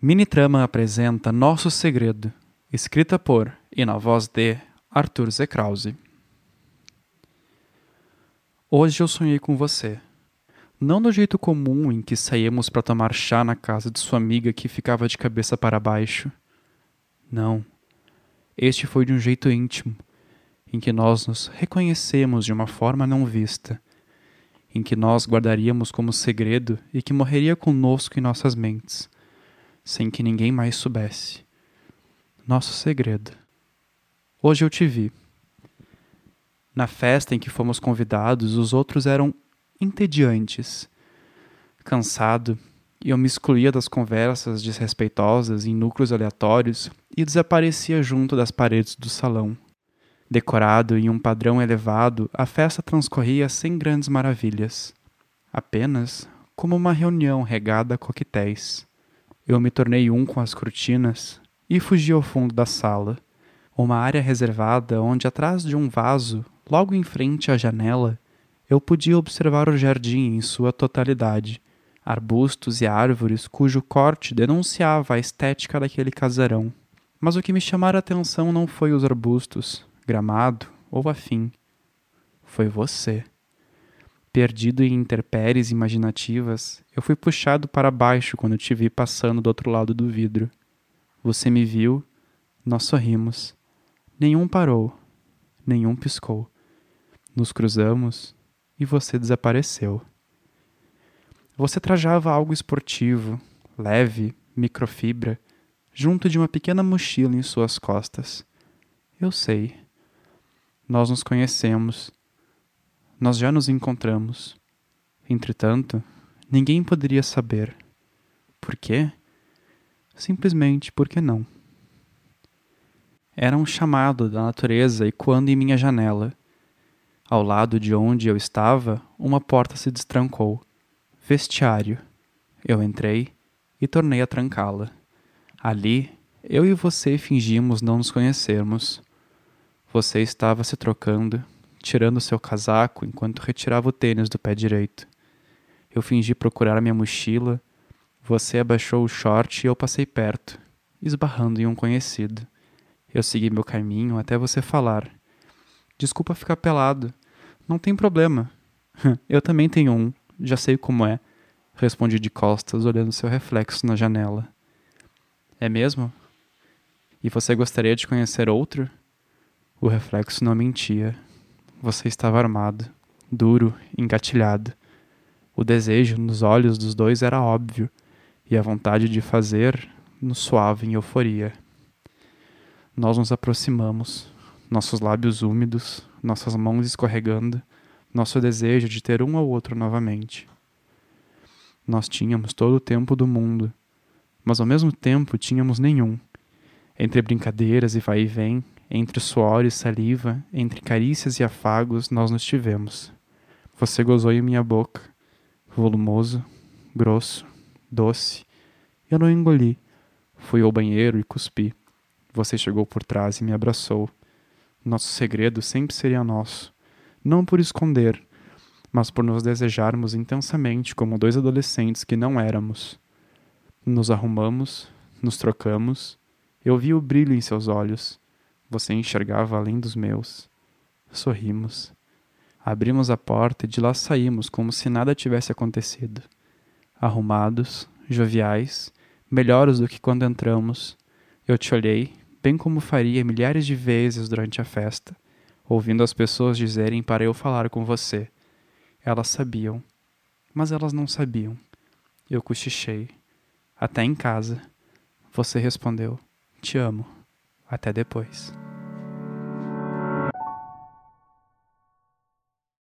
Minitrama apresenta Nosso Segredo, escrita por e na voz de Arthur Z. Krause. Hoje eu sonhei com você. Não do jeito comum em que saímos para tomar chá na casa de sua amiga que ficava de cabeça para baixo. Não. Este foi de um jeito íntimo, em que nós nos reconhecemos de uma forma não vista, em que nós guardaríamos como segredo e que morreria conosco em nossas mentes sem que ninguém mais soubesse. Nosso segredo. Hoje eu te vi. Na festa em que fomos convidados, os outros eram entediantes. Cansado, eu me excluía das conversas desrespeitosas em núcleos aleatórios e desaparecia junto das paredes do salão. Decorado em um padrão elevado, a festa transcorria sem grandes maravilhas, apenas como uma reunião regada a coquetéis. Eu me tornei um com as cortinas e fugi ao fundo da sala, uma área reservada onde, atrás de um vaso, logo em frente à janela, eu podia observar o jardim em sua totalidade, arbustos e árvores cujo corte denunciava a estética daquele casarão. Mas o que me chamara a atenção não foi os arbustos, gramado ou afim. Foi você. Perdido em interpéries imaginativas, eu fui puxado para baixo quando te vi passando do outro lado do vidro. Você me viu, nós sorrimos. Nenhum parou, nenhum piscou. Nos cruzamos e você desapareceu. Você trajava algo esportivo, leve, microfibra, junto de uma pequena mochila em suas costas. Eu sei. Nós nos conhecemos nós já nos encontramos. Entretanto, ninguém poderia saber. Por quê? Simplesmente porque não. Era um chamado da natureza ecoando em minha janela. Ao lado de onde eu estava, uma porta se destrancou. Vestiário. Eu entrei e tornei a trancá-la. Ali, eu e você fingimos não nos conhecermos. Você estava se trocando tirando seu casaco enquanto retirava o tênis do pé direito. Eu fingi procurar a minha mochila. Você abaixou o short e eu passei perto, esbarrando em um conhecido. Eu segui meu caminho até você falar. Desculpa ficar pelado. Não tem problema. eu também tenho um. Já sei como é. Respondi de costas, olhando seu reflexo na janela. É mesmo? E você gostaria de conhecer outro? O reflexo não mentia. Você estava armado, duro, engatilhado. O desejo nos olhos dos dois era óbvio, e a vontade de fazer nos suave em euforia. Nós nos aproximamos, nossos lábios úmidos, nossas mãos escorregando, nosso desejo de ter um ao outro novamente. Nós tínhamos todo o tempo do mundo, mas ao mesmo tempo tínhamos nenhum. Entre brincadeiras e vai e vem, entre suor e saliva, entre carícias e afagos, nós nos tivemos. Você gozou em minha boca, volumoso, grosso, doce. Eu não engoli. Fui ao banheiro e cuspi. Você chegou por trás e me abraçou. Nosso segredo sempre seria nosso, não por esconder, mas por nos desejarmos intensamente como dois adolescentes que não éramos. Nos arrumamos, nos trocamos. Eu vi o brilho em seus olhos você enxergava além dos meus. Sorrimos. Abrimos a porta e de lá saímos como se nada tivesse acontecido. Arrumados, joviais, melhores do que quando entramos. Eu te olhei, bem como faria milhares de vezes durante a festa, ouvindo as pessoas dizerem para eu falar com você. Elas sabiam, mas elas não sabiam. Eu cochichei. Até em casa. Você respondeu: Te amo. Até depois.